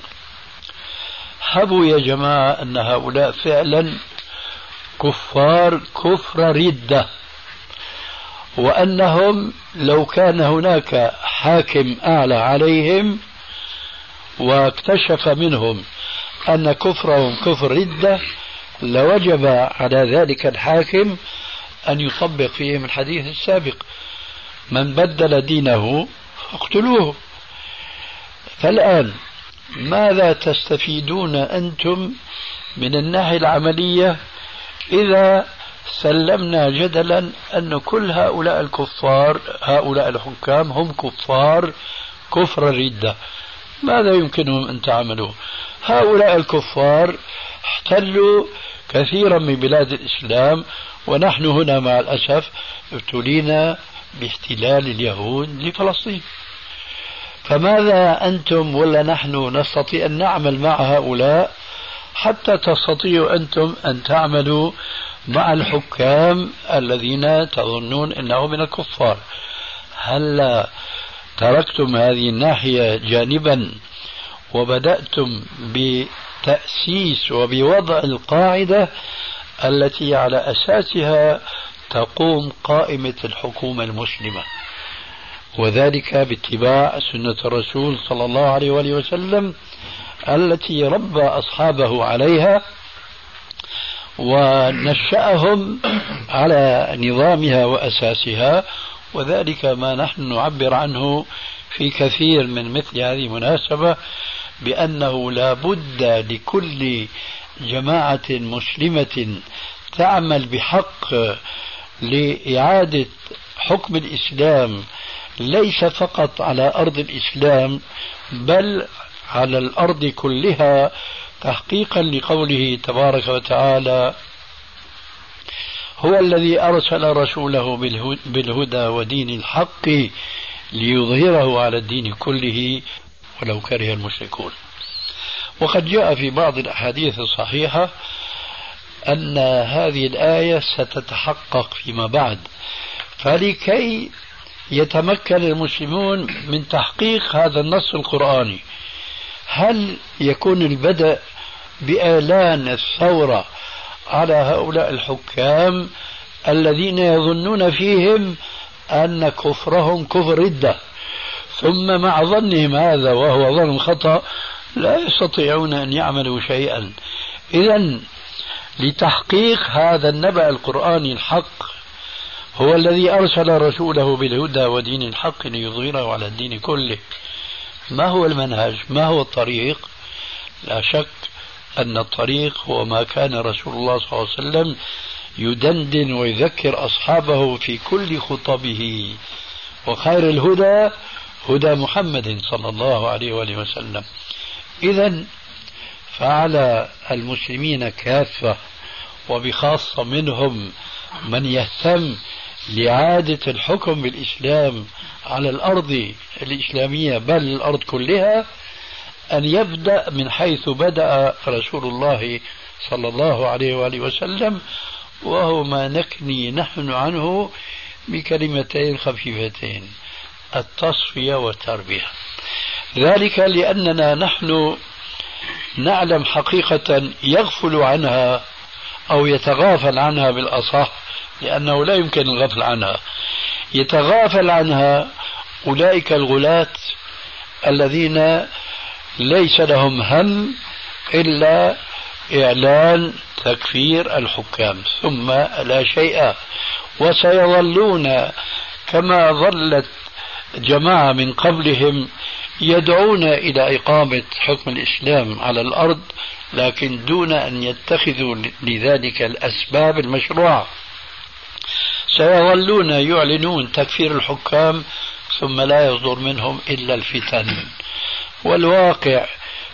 هبوا يا جماعة أن هؤلاء فعلا كفار كفر ردة وأنهم لو كان هناك حاكم أعلى عليهم واكتشف منهم أن كفرهم كفر ردة لوجب على ذلك الحاكم أن يطبق فيهم الحديث السابق. من بدل دينه فاقتلوه. فالآن ماذا تستفيدون أنتم من الناحية العملية إذا سلمنا جدلا أن كل هؤلاء الكفار هؤلاء الحكام هم كفار كفر الردة ماذا يمكنهم أن تعملوا؟ هؤلاء الكفار احتلوا كثيرا من بلاد الإسلام ونحن هنا مع الأسف ابتلينا باحتلال اليهود لفلسطين. فماذا أنتم ولا نحن نستطيع أن نعمل مع هؤلاء؟ حتى تستطيعوا أنتم أن تعملوا مع الحكام الذين تظنون أنهم من الكفار. هل تركتم هذه الناحية جانبا؟ وبدأتم بتأسيس وبوضع القاعدة التي على أساسها تقوم قائمة الحكومة المسلمة. وذلك باتباع سنة الرسول صلى الله عليه وآله وسلم التي ربى أصحابه عليها ونشأهم على نظامها وأساسها. وذلك ما نحن نعبر عنه في كثير من مثل هذه المناسبة. بأنه لا بد لكل جماعة مسلمة تعمل بحق لإعادة حكم الإسلام ليس فقط على أرض الإسلام بل على الأرض كلها تحقيقا لقوله تبارك وتعالى هو الذي أرسل رسوله بالهدى ودين الحق ليظهره على الدين كله ولو كره المشركون. وقد جاء في بعض الأحاديث الصحيحة أن هذه الآية ستتحقق فيما بعد. فلكي يتمكن المسلمون من تحقيق هذا النص القرآني هل يكون البدء بإعلان الثورة على هؤلاء الحكام الذين يظنون فيهم أن كفرهم كفر ردة؟ ثم مع ظنهم هذا وهو ظن خطأ لا يستطيعون أن يعملوا شيئا. إذا لتحقيق هذا النبأ القرآني الحق هو الذي أرسل رسوله بالهدى ودين الحق ليظهره على الدين كله. ما هو المنهج؟ ما هو الطريق؟ لا شك أن الطريق هو ما كان رسول الله صلى الله عليه وسلم يدندن ويذكر أصحابه في كل خطبه. وخير الهدى هدى محمد صلى الله عليه وآله وسلم. إذا فعلى المسلمين كافة وبخاصة منهم من يهتم لإعادة الحكم بالإسلام على الأرض الإسلامية بل الأرض كلها أن يبدأ من حيث بدأ رسول الله صلى الله عليه وآله وسلم وهو ما نكني نحن عنه بكلمتين خفيفتين. التصفية والتربية. ذلك لأننا نحن نعلم حقيقة يغفل عنها أو يتغافل عنها بالأصح لأنه لا يمكن الغفل عنها. يتغافل عنها أولئك الغلاة الذين ليس لهم هم إلا إعلان تكفير الحكام. ثم لا شيء. وسيظلون كما ظلت جماعة من قبلهم يدعون إلى إقامة حكم الإسلام على الأرض لكن دون أن يتخذوا لذلك الأسباب المشروعة. سيظلون يعلنون تكفير الحكام ثم لا يصدر منهم إلا الفتن. والواقع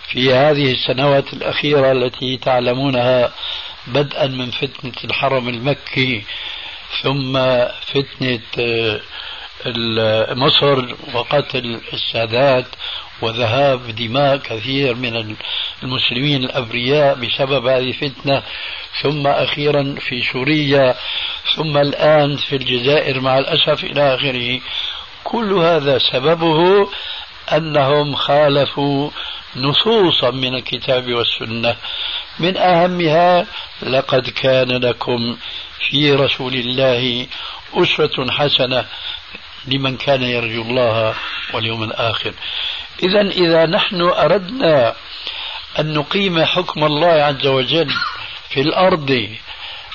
في هذه السنوات الأخيرة التي تعلمونها بدءا من فتنة الحرم المكي ثم فتنة مصر وقتل السادات وذهاب دماء كثير من المسلمين الأبرياء بسبب هذه الفتنة. ثم أخيرا في سوريا ثم الآن في الجزائر مع الأسف إلى آخره. كل هذا سببه أنهم خالفوا نصوصا من الكتاب والسنة. من أهمها لقد كان لكم في رسول الله أسوة حسنة. لمن كان يرجو الله واليوم الآخر. إذا إذا نحن أردنا أن نقيم حكم الله عز وجل في الأرض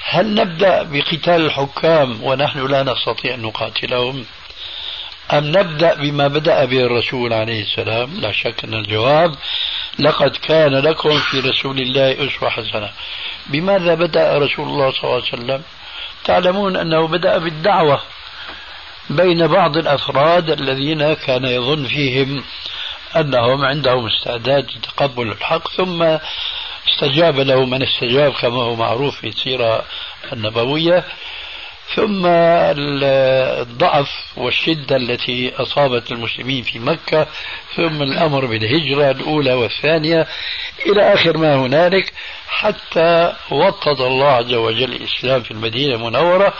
هل نبدأ بقتال الحكام ونحن لا نستطيع أن نقاتلهم؟ أم نبدأ بما بدأ به الرسول عليه السلام؟ لا شك أن الجواب لقد كان لكم في رسول الله أسوة حسنة. بماذا بدأ رسول الله صلى الله عليه وسلم؟ تعلمون أنه بدأ بالدعوة. بين بعض الأفراد الذين كان يظن فيهم أنهم عندهم استعداد لتقبل الحق ثم استجاب له من استجاب كما هو معروف في السيرة النبوية. ثم الضعف والشدة التي أصابت المسلمين في مكة. ثم الأمر بالهجرة الأولى والثانية إلى آخر ما هنالك حتى وطد الله عز وجل الإسلام في المدينة المنورة.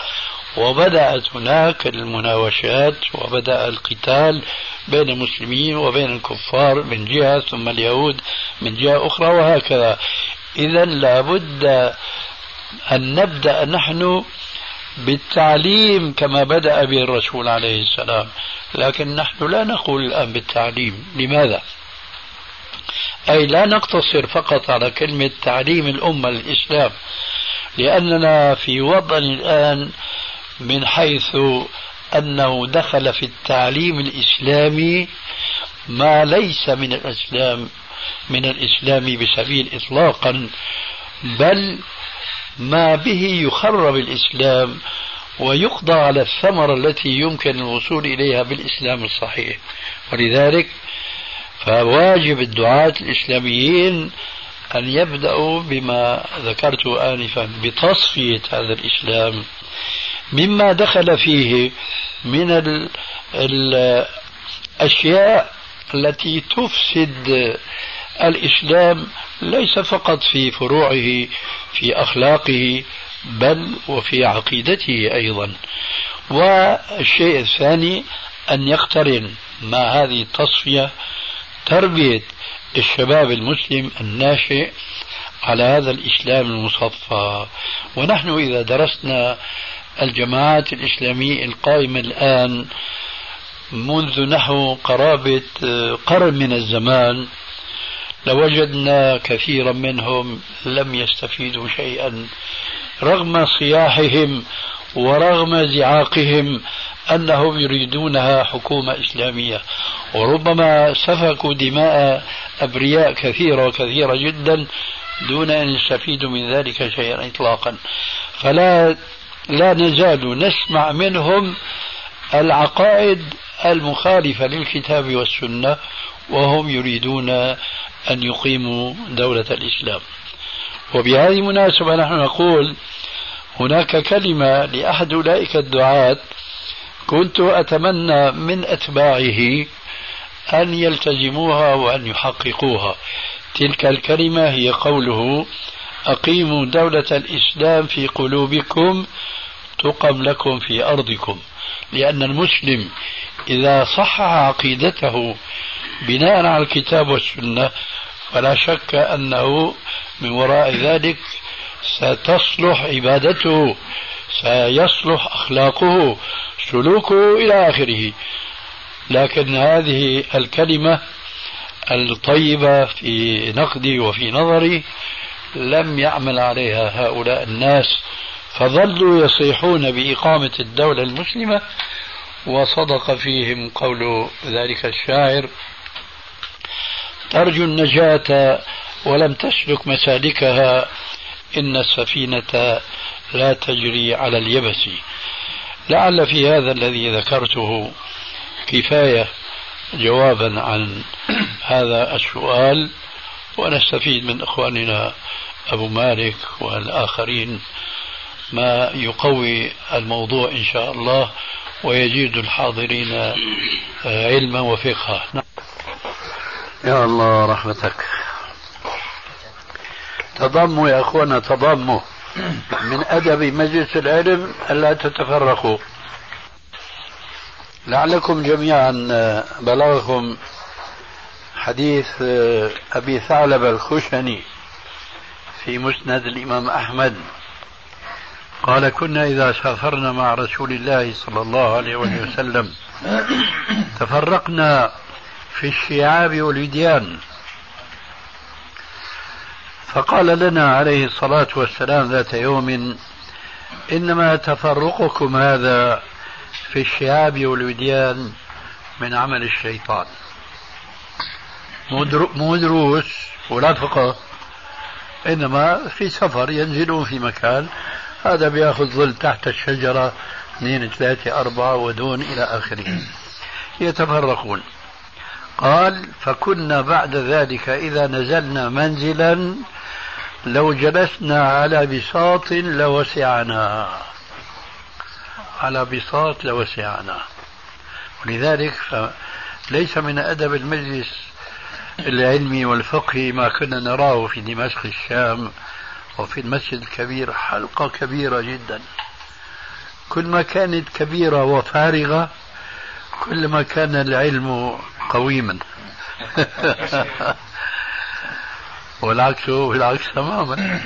وبدأت هناك المناوشات وبدأ القتال بين المسلمين وبين الكفار من جهة ثم اليهود من جهة أخرى وهكذا. إذا لابد أن نبدأ نحن بالتعليم كما بدأ به الرسول عليه السلام. لكن نحن لا نقول الآن بالتعليم. لماذا؟ أي لا نقتصر فقط على كلمة تعليم الأمة الإسلام لأننا في وضع الآن من حيث أنه دخل في التعليم الإسلامي ما ليس من الإسلام من الإسلام بسبيل إطلاقا بل ما به يخرب الإسلام ويقضى على الثمرة التي يمكن الوصول إليها بالإسلام الصحيح. ولذلك فواجب الدعاة الإسلاميين أن يبدأوا بما ذكرت آنفا بتصفية هذا الإسلام. مما دخل فيه من الأشياء التي تفسد الإسلام ليس فقط في فروعه في أخلاقه بل وفي عقيدته أيضا. والشيء الثاني أن يقترن مع هذه التصفية تربية الشباب المسلم الناشئ على هذا الإسلام المصفى. ونحن إذا درسنا الجماعات الإسلامية القائمة الآن منذ نحو قرابة قرن من الزمان لوجدنا كثيرا منهم لم يستفيدوا شيئا. رغم صياحهم ورغم زعاقهم أنهم يريدونها حكومة إسلامية. وربما سفكوا دماء أبرياء كثيرة وكثيرة جدا دون أن يستفيدوا من ذلك شيئا اطلاقا. فلا لا نزال نسمع منهم العقائد المخالفة للكتاب والسنة وهم يريدون أن يقيموا دولة الإسلام. وبهذه المناسبه نحن نقول هناك كلمة لأحد أولئك الدعاة كنت أتمنى من أتباعه أن يلتزموها وأن يحققوها. تلك الكلمة هي قوله أقيموا دولة الإسلام في قلوبكم تقم لكم في أرضكم. لأن المسلم إذا صحح عقيدته بناء على الكتاب والسنة فلا شك أنه من وراء ذلك ستصلح عبادته سيصلح أخلاقه سلوكه إلى آخره. لكن هذه الكلمة الطيبة في نقدي وفي نظري لم يعمل عليها هؤلاء الناس فظلوا يصيحون بإقامة الدولة المسلمة وصدق فيهم قول ذلك الشاعر ترجو النجاة ولم تسلك مسالكها إن السفينة لا تجري على اليبس. لعل في هذا الذي ذكرته كفاية جوابا عن هذا السؤال. ونستفيد من إخواننا أبو مالك والآخرين ما يقوي الموضوع إن شاء الله ويزيد الحاضرين علما وفقها. يا الله رحمتك. تضموا يا أخوانا تضموا من أدب مجلس العلم ألا تتفرقوا. لعلكم جميعا آه، بلغكم حديث آه، أبي ثعلب الخشني في مسند الإمام أحمد. قال كنا إذا سافرنا مع رسول الله صلى الله عليه وسلم [COUGHS] تفرقنا في الشعاب والوديان. فقال لنا عليه الصلاة والسلام ذات يوم إنما تفرقكم هذا في الشعاب والوديان من عمل الشيطان. مو دروس ولا فقه إنما في سفر ينزلون في مكان هذا بيأخذ ظل تحت الشجرة اثنين ثلاثة أربعة ودون إلى آخره. يتفرقون. قال فكنا بعد ذلك إذا نزلنا منزلا لو جلسنا على بساط لوسعنا. على بساط لوسعنا. ولذلك ليس من أدب المجلس العلمي والفقهي ما كنا نراه في دمشق الشام وفي المسجد الكبير حلقة كبيرة جدا. كل ما كانت كبيرة وفارغة كل ما كان العلم قويما. [LAUGHS] والعكس بالعكس تماما.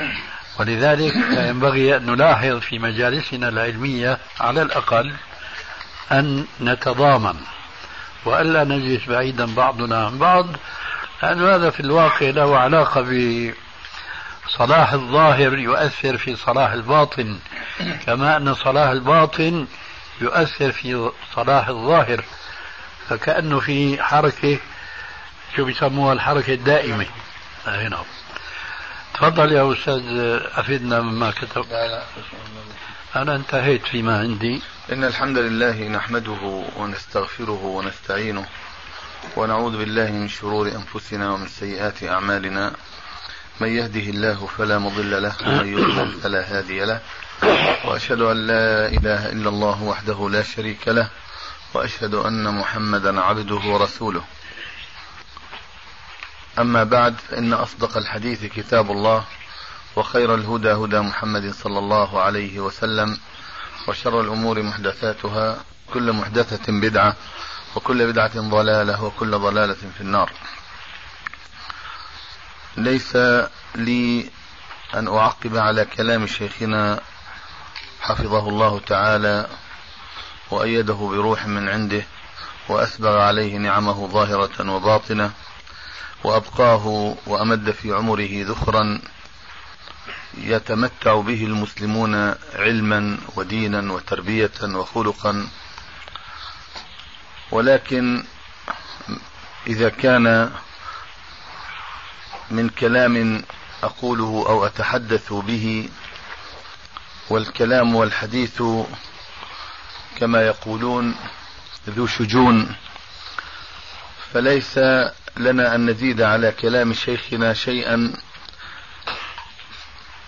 ولذلك ينبغي أن نلاحظ في مجالسنا العلمية على الأقل أن نتضامن. وألا نجلس بعيدا بعضنا عن بعض لأن هذا في الواقع له علاقة بصلاح الظاهر يؤثر في صلاح الباطن كما أن صلاح الباطن يؤثر في صلاح الظاهر فكأنه في حركة شو بيسموها الحركة الدائمة. هنا. تفضل يا أستاذ أفيدنا مما كتب. لا أنا انتهيت فيما عندي. إن الحمد لله نحمده ونستغفره ونستعينه ونعوذ بالله من شرور أنفسنا ومن سيئات أعمالنا. من يهده الله فلا مضل له ومن يضلل فلا هادي له. وأشهد أن لا إله إلا الله وحده لا شريك له وأشهد أن محمدا عبده ورسوله. أما بعد فإن أصدق الحديث كتاب الله وخير الهدى هدى محمد صلى الله عليه وسلم وشر الأمور محدثاتها كل محدثة بدعة وكل بدعة ضلالة وكل ضلالة في النار. ليس لي أن أعقب على كلام شيخنا حفظه الله تعالى وأيده بروح من عنده وأسبغ عليه نعمه ظاهرة وباطنة وأبقاه وأمد في عمره ذخرا يتمتع به المسلمون علما ودينا وتربية وخلقا ولكن إذا كان من كلام أقوله أو أتحدث به والكلام والحديث كما يقولون ذو شجون فليس لنا أن نزيد على كلام شيخنا شيئا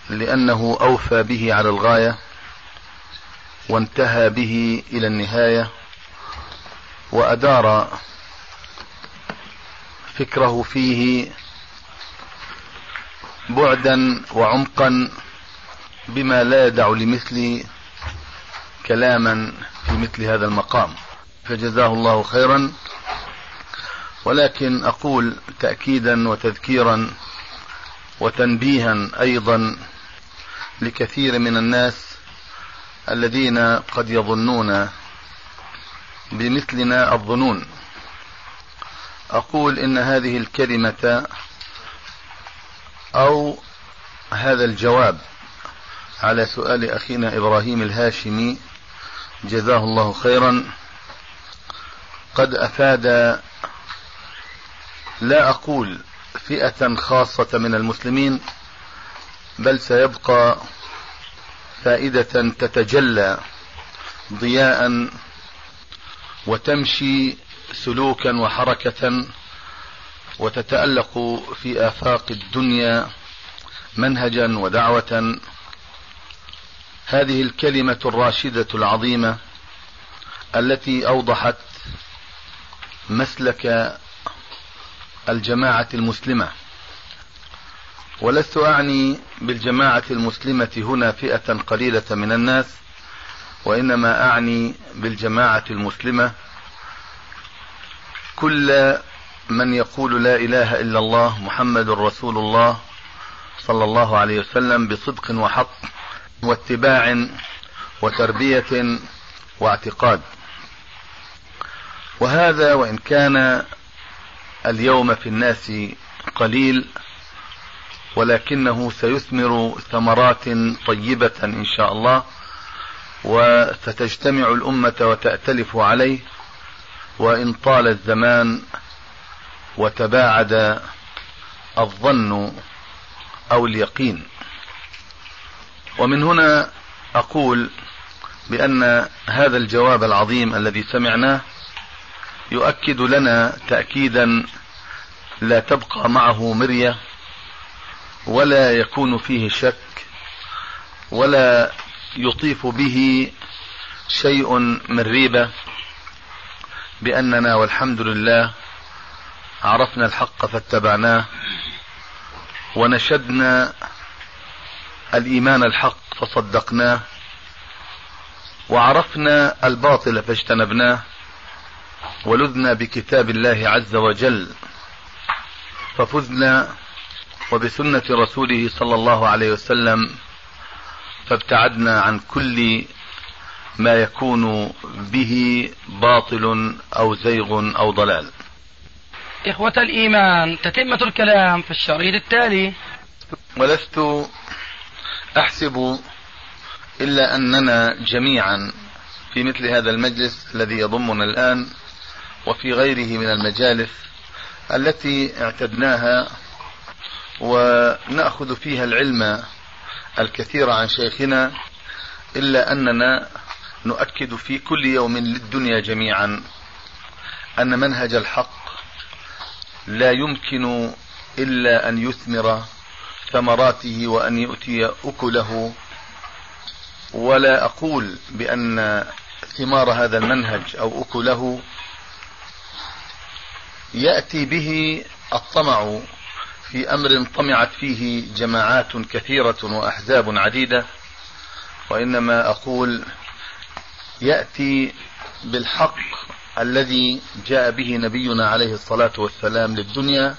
لأنه أوفى به على الغاية وانتهى به إلى النهاية. وأدار فكره فيه بعدا وعمقا بما لا يدع لمثل كلاما في مثل هذا المقام. فجزاه الله خيرا. ولكن أقول تأكيدا وتذكيرا وتنبيها أيضا لكثير من الناس الذين قد يظنون بمثلنا الظنون. أقول إن هذه الكلمة أو هذا الجواب على سؤال أخينا إبراهيم الهاشمي جزاه الله خيرا قد أفاد لا أقول فئة خاصة من المسلمين بل سيبقى فائدة تتجلى ضياء وتمشي سلوكا وحركه وتتألق في آفاق الدنيا منهجا ودعوه. هذه الكلمة الراشدة العظيمة التي أوضحت مسلك الجماعة المسلمة. ولست أعني بالجماعة المسلمة هنا فئة قليلة من الناس وإنما أعني بالجماعة المسلمة كل من يقول لا إله إلا الله محمد رسول الله صلى الله عليه وسلم بصدق وحق واتباع وتربية واعتقاد. وهذا وإن كان اليوم في الناس قليل ولكنه سيثمر ثمرات طيبة إن شاء الله. وستجتمع الأمة وتأتلف عليه وإن طال الزمان وتباعد الظن أو اليقين. ومن هنا أقول بأن هذا الجواب العظيم الذي سمعناه يؤكد لنا تاكيدا لا تبقى معه مرية ولا يكون فيه شك ولا يطيف به شيء من ريبة بأننا والحمد لله عرفنا الحق فاتبعناه ونشدنا الإيمان الحق فصدقناه وعرفنا الباطل فاجتنبناه ولذنا بكتاب الله عز وجل ففزنا وبسنة رسوله صلى الله عليه وسلم فابتعدنا عن كل ما يكون به باطل أو زيغ أو ضلال. إخوة الإيمان تتمة الكلام في الشريط التالي. ولست أحسب إلا أننا جميعا في مثل هذا المجلس الذي يضمنا الآن وفي غيره من المجالس التي اعتدناها ونأخذ فيها العلم الكثير عن شيخنا إلا أننا نؤكد في كل يوم للدنيا جميعا أن منهج الحق لا يمكن إلا أن يثمر ثمراته وأن يؤتي أكله. ولا أقول بأن ثمار هذا المنهج أو أكله يأتي به الطمع في أمر طمعت فيه جماعات كثيرة وأحزاب عديدة وإنما أقول يأتي بالحق الذي جاء به نبينا عليه الصلاة والسلام للدنيا